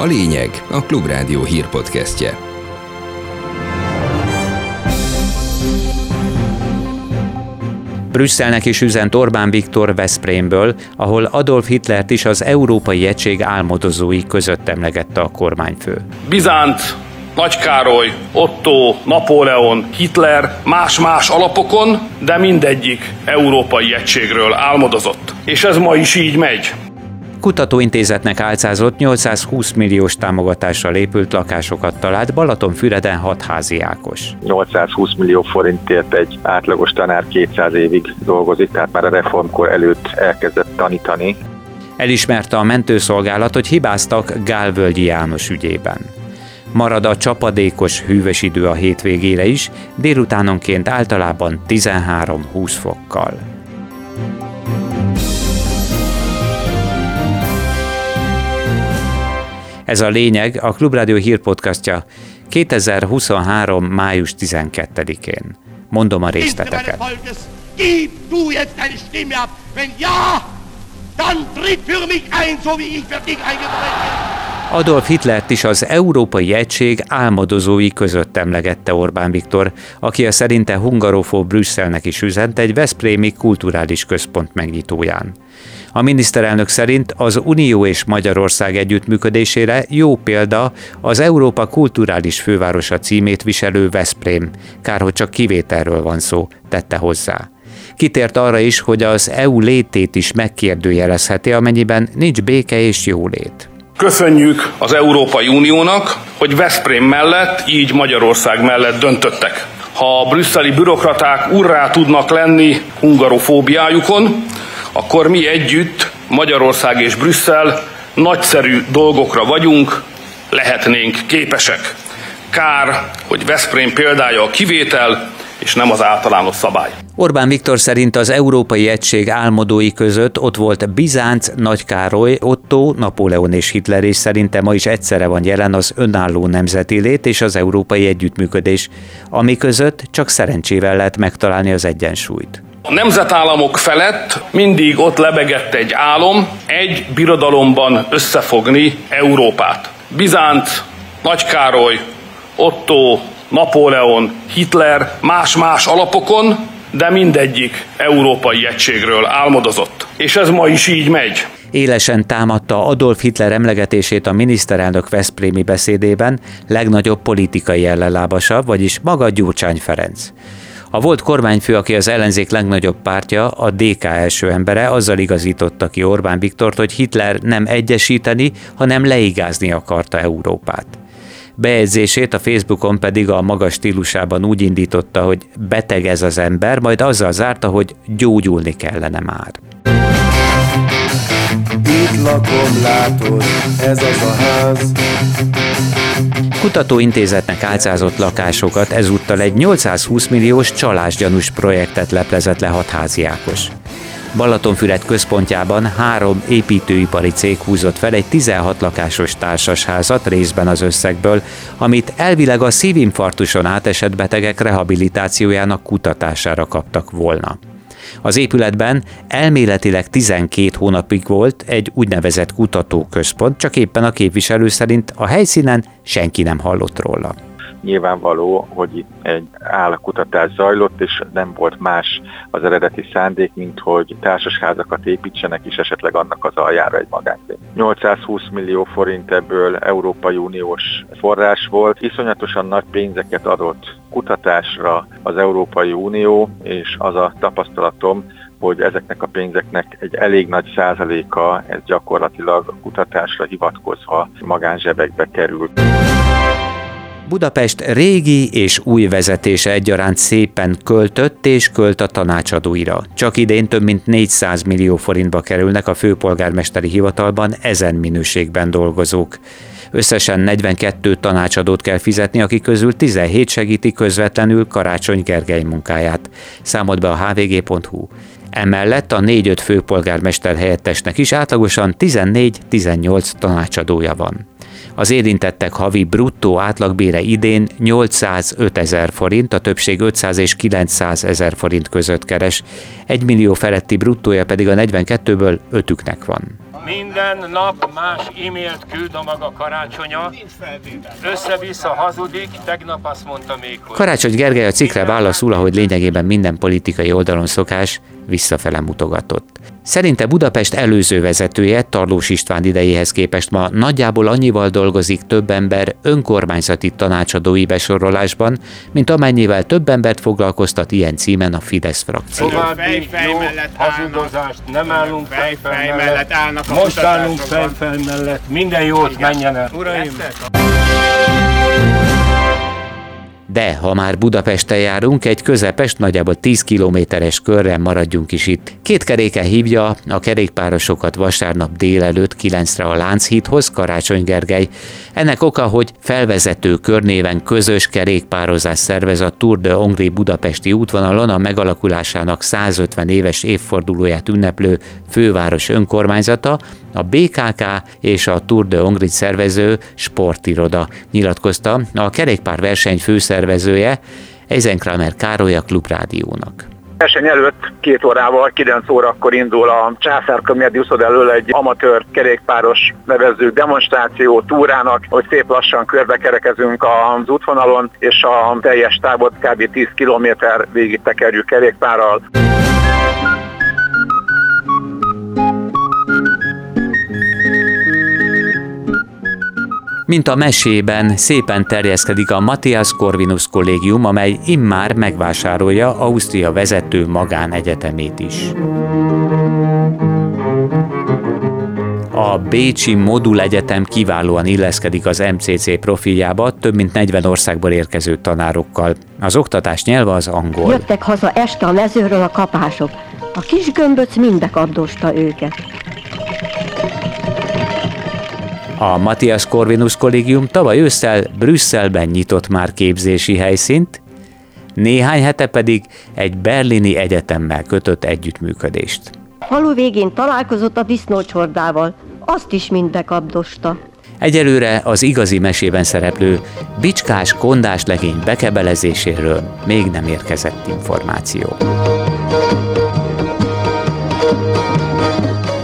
A lényeg a Klubrádió hírpodcastje. Brüsszelnek is üzent Orbán Viktor Veszprémből, ahol Adolf Hitlert is az Európai Egység álmodozói között emlegette a kormányfő. Bizánt nagy Károly, Otto, Napóleon, Hitler más-más alapokon, de mindegyik európai egységről álmodozott. És ez ma is így megy. Kutatóintézetnek álcázott 820 milliós támogatásra épült lakásokat talált Balatonfüreden hatházi Ákos. 820 millió forintért egy átlagos tanár 200 évig dolgozik, tehát már a reformkor előtt elkezdett tanítani. Elismerte a mentőszolgálat, hogy hibáztak Gálvölgyi János ügyében. Marad a csapadékos, hűvös idő a hétvégére is, délutánonként általában 13-20 fokkal. Ez a lényeg a Klubrádió hírpodcastja 2023. május 12-én. Mondom a részleteket. Gib du jetzt deine Stimme ab, wenn ja, dann tritt für mich ein, so wie ich für dich eingetreten Adolf Hitlert is az Európai Egység álmodozói között emlegette Orbán Viktor, aki a szerinte hungarofó Brüsszelnek is üzent egy Veszprémi kulturális központ megnyitóján. A miniszterelnök szerint az Unió és Magyarország együttműködésére jó példa az Európa kulturális fővárosa címét viselő Veszprém, kár hogy csak kivételről van szó, tette hozzá. Kitért arra is, hogy az EU létét is megkérdőjelezheti, amennyiben nincs béke és jólét. Köszönjük az Európai Uniónak, hogy Veszprém mellett, így Magyarország mellett döntöttek. Ha a brüsszeli bürokraták urrá tudnak lenni hungarofóbiájukon, akkor mi együtt, Magyarország és Brüsszel nagyszerű dolgokra vagyunk, lehetnénk képesek. Kár, hogy Veszprém példája a kivétel, és nem az általános szabály. Orbán Viktor szerint az Európai Egység álmodói között ott volt Bizánc, Nagy Károly, Otto, Napóleon és Hitler, és szerinte ma is egyszerre van jelen az önálló nemzeti lét és az európai együttműködés, ami között csak szerencsével lehet megtalálni az egyensúlyt. A nemzetállamok felett mindig ott lebegett egy álom, egy birodalomban összefogni Európát. Bizánc, Nagy Károly, Otto, Napóleon, Hitler más-más alapokon, de mindegyik európai egységről álmodozott. És ez ma is így megy. Élesen támadta Adolf Hitler emlegetését a miniszterelnök Veszprémi beszédében, legnagyobb politikai ellenlábasa, vagyis maga Gyurcsány Ferenc. A volt kormányfő, aki az ellenzék legnagyobb pártja, a DK első embere, azzal igazította ki Orbán Viktort, hogy Hitler nem egyesíteni, hanem leigázni akarta Európát. Bejegyzését a Facebookon pedig a magas stílusában úgy indította, hogy beteg ez az ember, majd azzal zárta, hogy gyógyulni kellene már. Itt lakom, látod, ez az a ház. Kutatóintézetnek álcázott lakásokat ezúttal egy 820 milliós csalásgyanús projektet leplezett le hatházi Ákos. Balatonfüred központjában három építőipari cég húzott fel egy 16 lakásos társasházat részben az összegből, amit elvileg a szívinfarktuson átesett betegek rehabilitációjának kutatására kaptak volna. Az épületben elméletileg 12 hónapig volt egy úgynevezett kutatóközpont, csak éppen a képviselő szerint a helyszínen senki nem hallott róla nyilvánvaló, hogy itt egy állkutatás zajlott, és nem volt más az eredeti szándék, mint hogy társasházakat építsenek, és esetleg annak az aljára egy magáncég. 820 millió forint ebből Európai Uniós forrás volt, iszonyatosan nagy pénzeket adott kutatásra az Európai Unió, és az a tapasztalatom, hogy ezeknek a pénzeknek egy elég nagy százaléka, ez gyakorlatilag kutatásra hivatkozva magánzsebekbe került. Budapest régi és új vezetése egyaránt szépen költött és költ a tanácsadóira. Csak idén több mint 400 millió forintba kerülnek a főpolgármesteri hivatalban ezen minőségben dolgozók. Összesen 42 tanácsadót kell fizetni, akik közül 17 segíti közvetlenül Karácsony Gergely munkáját. Számolt be a hvg.hu. Emellett a 4-5 főpolgármester helyettesnek is átlagosan 14-18 tanácsadója van. Az érintettek havi bruttó átlagbére idén 805 ezer forint, a többség 500 és 900 ezer forint között keres, 1 millió feletti bruttója pedig a 42-ből ötüknek van. Minden nap más e-mailt küld a maga karácsonya. Össze-vissza hazudik, tegnap azt mondta még, hogy... Karácsony Gergely a cikre válaszul, ahogy lényegében minden politikai oldalon szokás, visszafele mutogatott. Szerinte Budapest előző vezetője Tarlós István idejéhez képest ma nagyjából annyival dolgozik több ember önkormányzati tanácsadói besorolásban, mint amennyivel több embert foglalkoztat ilyen címen a Fidesz frakció. További jó hazudozást nem állunk fejfej mellett, állnak most állunk fejfej mellett, minden jót menjen el. Uraim! De ha már Budapesten járunk, egy közepes, nagyjából 10 kilométeres körre maradjunk is itt. Két keréken hívja a kerékpárosokat vasárnap délelőtt 9-re a Lánchídhoz, Karácsony Gergely. Ennek oka, hogy felvezető körnéven közös kerékpározás szervez a Tour de Hongrie budapesti útvonalon a megalakulásának 150 éves évfordulóját ünneplő főváros önkormányzata, a BKK és a Tour de Hongrie szervező sportiroda nyilatkozta a kerékpárverseny főszervezője, Eisenkramer Károly a Klubrádiónak verseny előtt két órával, 9 órakor indul a Császárkömjedi úszod elől egy amatőr kerékpáros nevező demonstráció túrának, hogy szép lassan körbekerekezünk az útvonalon, és a teljes távot kb. 10 km végig tekerjük kerékpárral. Mint a mesében szépen terjeszkedik a Matthias Corvinus kollégium, amely immár megvásárolja Ausztria vezető magánegyetemét is. A Bécsi Modul Egyetem kiválóan illeszkedik az MCC profiljába, több mint 40 országból érkező tanárokkal. Az oktatás nyelve az angol. Jöttek haza este a mezőről a kapások. A kis gömböc mindekaddosta őket. A Matthias Corvinus Kollégium tavaly ősszel Brüsszelben nyitott már képzési helyszínt, néhány hete pedig egy berlini egyetemmel kötött együttműködést. Falu végén találkozott a disznócsordával, azt is mindekabdosta. Egyelőre az igazi mesében szereplő bicskás kondás legény bekebelezéséről még nem érkezett információ.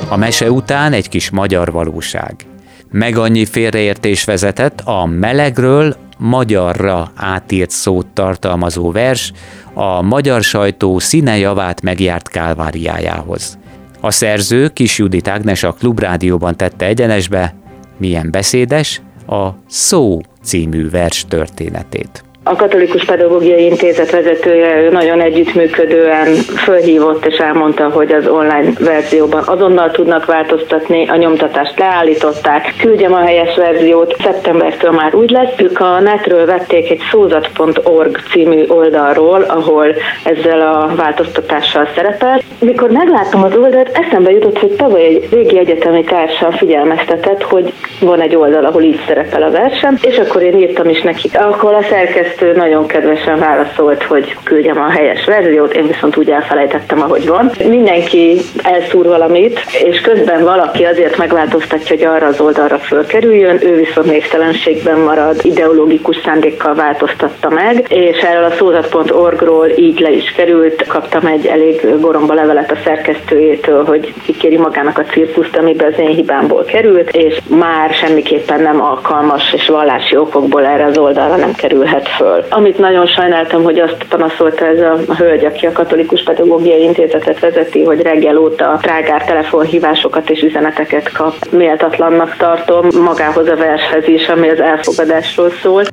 A mese után egy kis magyar valóság – meg annyi félreértés vezetett a melegről magyarra átírt szót tartalmazó vers a magyar sajtó színe javát megjárt kálváriájához. A szerző Kis Judit Ágnes a Klubrádióban tette egyenesbe, milyen beszédes, a Szó című vers történetét. A Katolikus Pedagógiai Intézet vezetője ő nagyon együttműködően fölhívott és elmondta, hogy az online verzióban azonnal tudnak változtatni, a nyomtatást leállították, küldjem a helyes verziót, szeptembertől már úgy lesz. Ők a netről vették egy szózat.org című oldalról, ahol ezzel a változtatással szerepel. Mikor megláttam az oldalt, eszembe jutott, hogy tavaly egy régi egyetemi társam figyelmeztetett, hogy van egy oldal, ahol így szerepel a versem, és akkor én írtam is nekik. Akkor a szerkesztő szerkesztő nagyon kedvesen válaszolt, hogy küldjem a helyes verziót, én viszont úgy elfelejtettem, ahogy van. Mindenki elszúr valamit, és közben valaki azért megváltoztatja, hogy arra az oldalra fölkerüljön, ő viszont névtelenségben marad, ideológikus szándékkal változtatta meg, és erről a szózat.org-ról így le is került, kaptam egy elég goromba levelet a szerkesztőjétől, hogy kikéri magának a cirkuszt, amiben az én hibámból került, és már semmiképpen nem alkalmas és vallási okokból erre az oldalra nem kerülhet föl föl. Amit nagyon sajnáltam, hogy azt panaszolta ez a, a hölgy, aki a Katolikus Pedagógiai Intézetet vezeti, hogy reggel óta trágár telefonhívásokat és üzeneteket kap. Méltatlannak tartom magához a vershez is, ami az elfogadásról szól.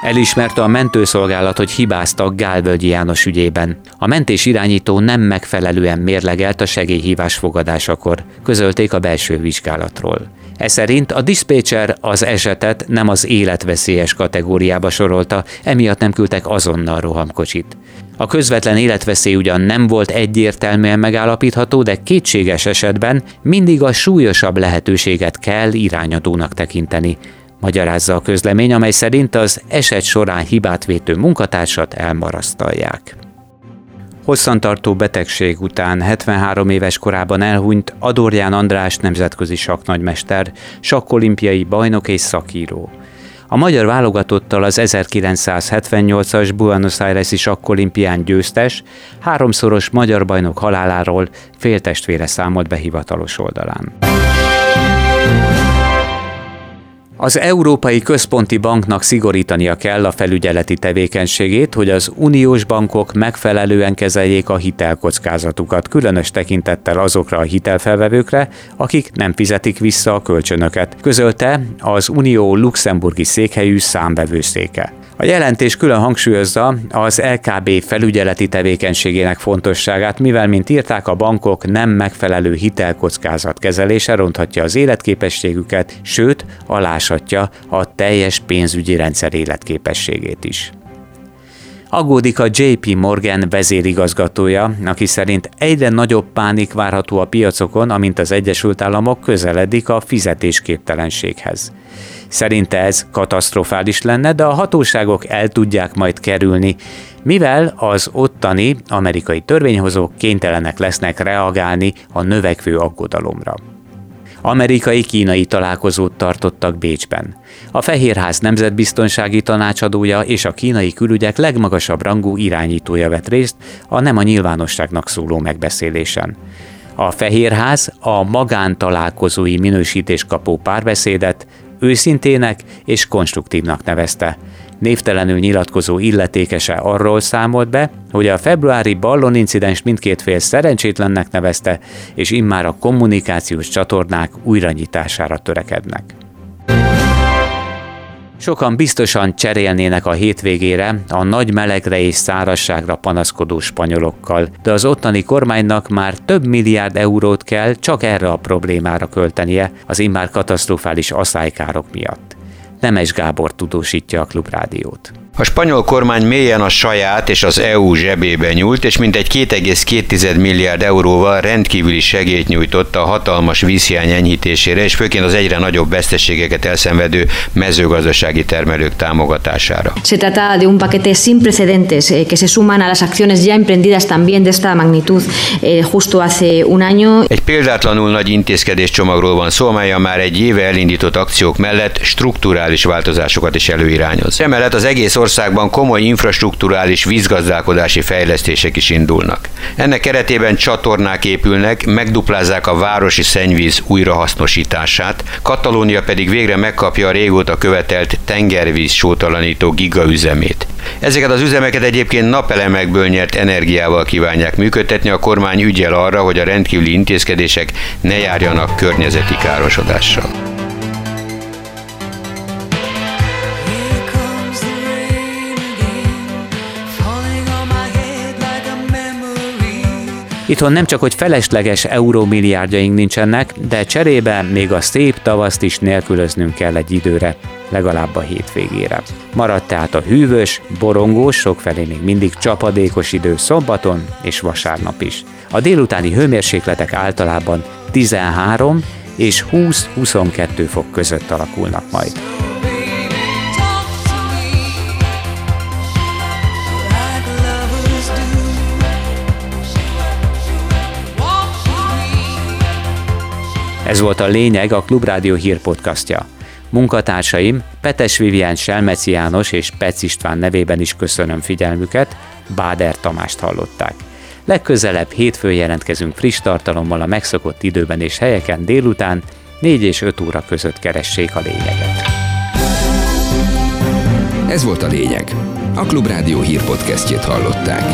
Elismerte a mentőszolgálat, hogy hibáztak Gálvölgyi János ügyében. A mentés irányító nem megfelelően mérlegelt a segélyhívás fogadásakor, közölték a belső vizsgálatról. Ez szerint a diszpécser az esetet nem az életveszélyes kategóriába sorolta, emiatt nem küldtek azonnal rohamkocsit. A közvetlen életveszély ugyan nem volt egyértelműen megállapítható, de kétséges esetben mindig a súlyosabb lehetőséget kell irányadónak tekinteni, Magyarázza a közlemény, amely szerint az eset során hibát vétő munkatársat elmarasztalják. Hosszantartó betegség után 73 éves korában elhunyt Adorján András nemzetközi sakknagymester, sakkolimpiai bajnok és szakíró. A magyar válogatottal az 1978-as Buenos Aires-i sakkolimpián győztes, háromszoros magyar bajnok haláláról féltestvére számolt be hivatalos oldalán. Az Európai Központi Banknak szigorítania kell a felügyeleti tevékenységét, hogy az uniós bankok megfelelően kezeljék a hitelkockázatukat, különös tekintettel azokra a hitelfelvevőkre, akik nem fizetik vissza a kölcsönöket, közölte az Unió luxemburgi székhelyű számbevőszéke. A jelentés külön hangsúlyozza az LKB felügyeleti tevékenységének fontosságát, mivel, mint írták, a bankok nem megfelelő hitelkockázat kezelése ronthatja az életképességüket, sőt, aláshatja a teljes pénzügyi rendszer életképességét is. Aggódik a JP Morgan vezérigazgatója, aki szerint egyre nagyobb pánik várható a piacokon, amint az Egyesült Államok közeledik a fizetésképtelenséghez. Szerinte ez katasztrofális lenne, de a hatóságok el tudják majd kerülni, mivel az ottani amerikai törvényhozók kénytelenek lesznek reagálni a növekvő aggodalomra. Amerikai-kínai találkozót tartottak Bécsben. A Fehérház nemzetbiztonsági tanácsadója és a kínai külügyek legmagasabb rangú irányítója vett részt a nem a nyilvánosságnak szóló megbeszélésen. A Fehérház a magántalálkozói minősítés kapó párbeszédet őszintének és konstruktívnak nevezte. Névtelenül nyilatkozó illetékese arról számolt be, hogy a februári ballon incidens mindkét fél szerencsétlennek nevezte, és immár a kommunikációs csatornák újranyitására törekednek. Sokan biztosan cserélnének a hétvégére a nagy melegre és szárazságra panaszkodó spanyolokkal, de az ottani kormánynak már több milliárd eurót kell csak erre a problémára költenie az immár katasztrofális aszálykárok miatt. Nemes Gábor tudósítja a Klubrádiót. A spanyol kormány mélyen a saját és az EU zsebébe nyúlt, és mintegy 2,2 milliárd euróval rendkívüli segélyt nyújtott a hatalmas vízhiány enyhítésére, és főként az egyre nagyobb veszteségeket elszenvedő mezőgazdasági termelők támogatására. Se trata de un paquete sin precedentes eh, que se suman a las acciones ya emprendidas también de esta magnitud eh, justo hace un año. Egy példátlanul nagy intézkedés csomagról van szó, amely a már egy éve elindított akciók mellett strukturális változásokat is előirányoz. Emellett az egész országban komoly infrastruktúrális vízgazdálkodási fejlesztések is indulnak. Ennek keretében csatornák épülnek, megduplázzák a városi szennyvíz újrahasznosítását, Katalónia pedig végre megkapja a régóta követelt tengervíz sótalanító gigaüzemét. Ezeket az üzemeket egyébként napelemekből nyert energiával kívánják működtetni, a kormány ügyel arra, hogy a rendkívüli intézkedések ne járjanak környezeti károsodással. Itthon nem csak, hogy felesleges eurómilliárdjaink nincsenek, de cserébe még a szép tavaszt is nélkülöznünk kell egy időre, legalább a hétvégére. Maradt tehát a hűvös, borongós, sokfelé még mindig csapadékos idő szombaton és vasárnap is. A délutáni hőmérsékletek általában 13 és 20-22 fok között alakulnak majd. Ez volt a lényeg a Klubrádió hírpodcastja. Munkatársaim Petes Vivian Selmeci János és Pec István nevében is köszönöm figyelmüket, Báder Tamást hallották. Legközelebb hétfőn jelentkezünk friss tartalommal a megszokott időben és helyeken délután 4 és 5 óra között keressék a lényeget. Ez volt a lényeg. A Klubrádió hírpodcastjét hallották.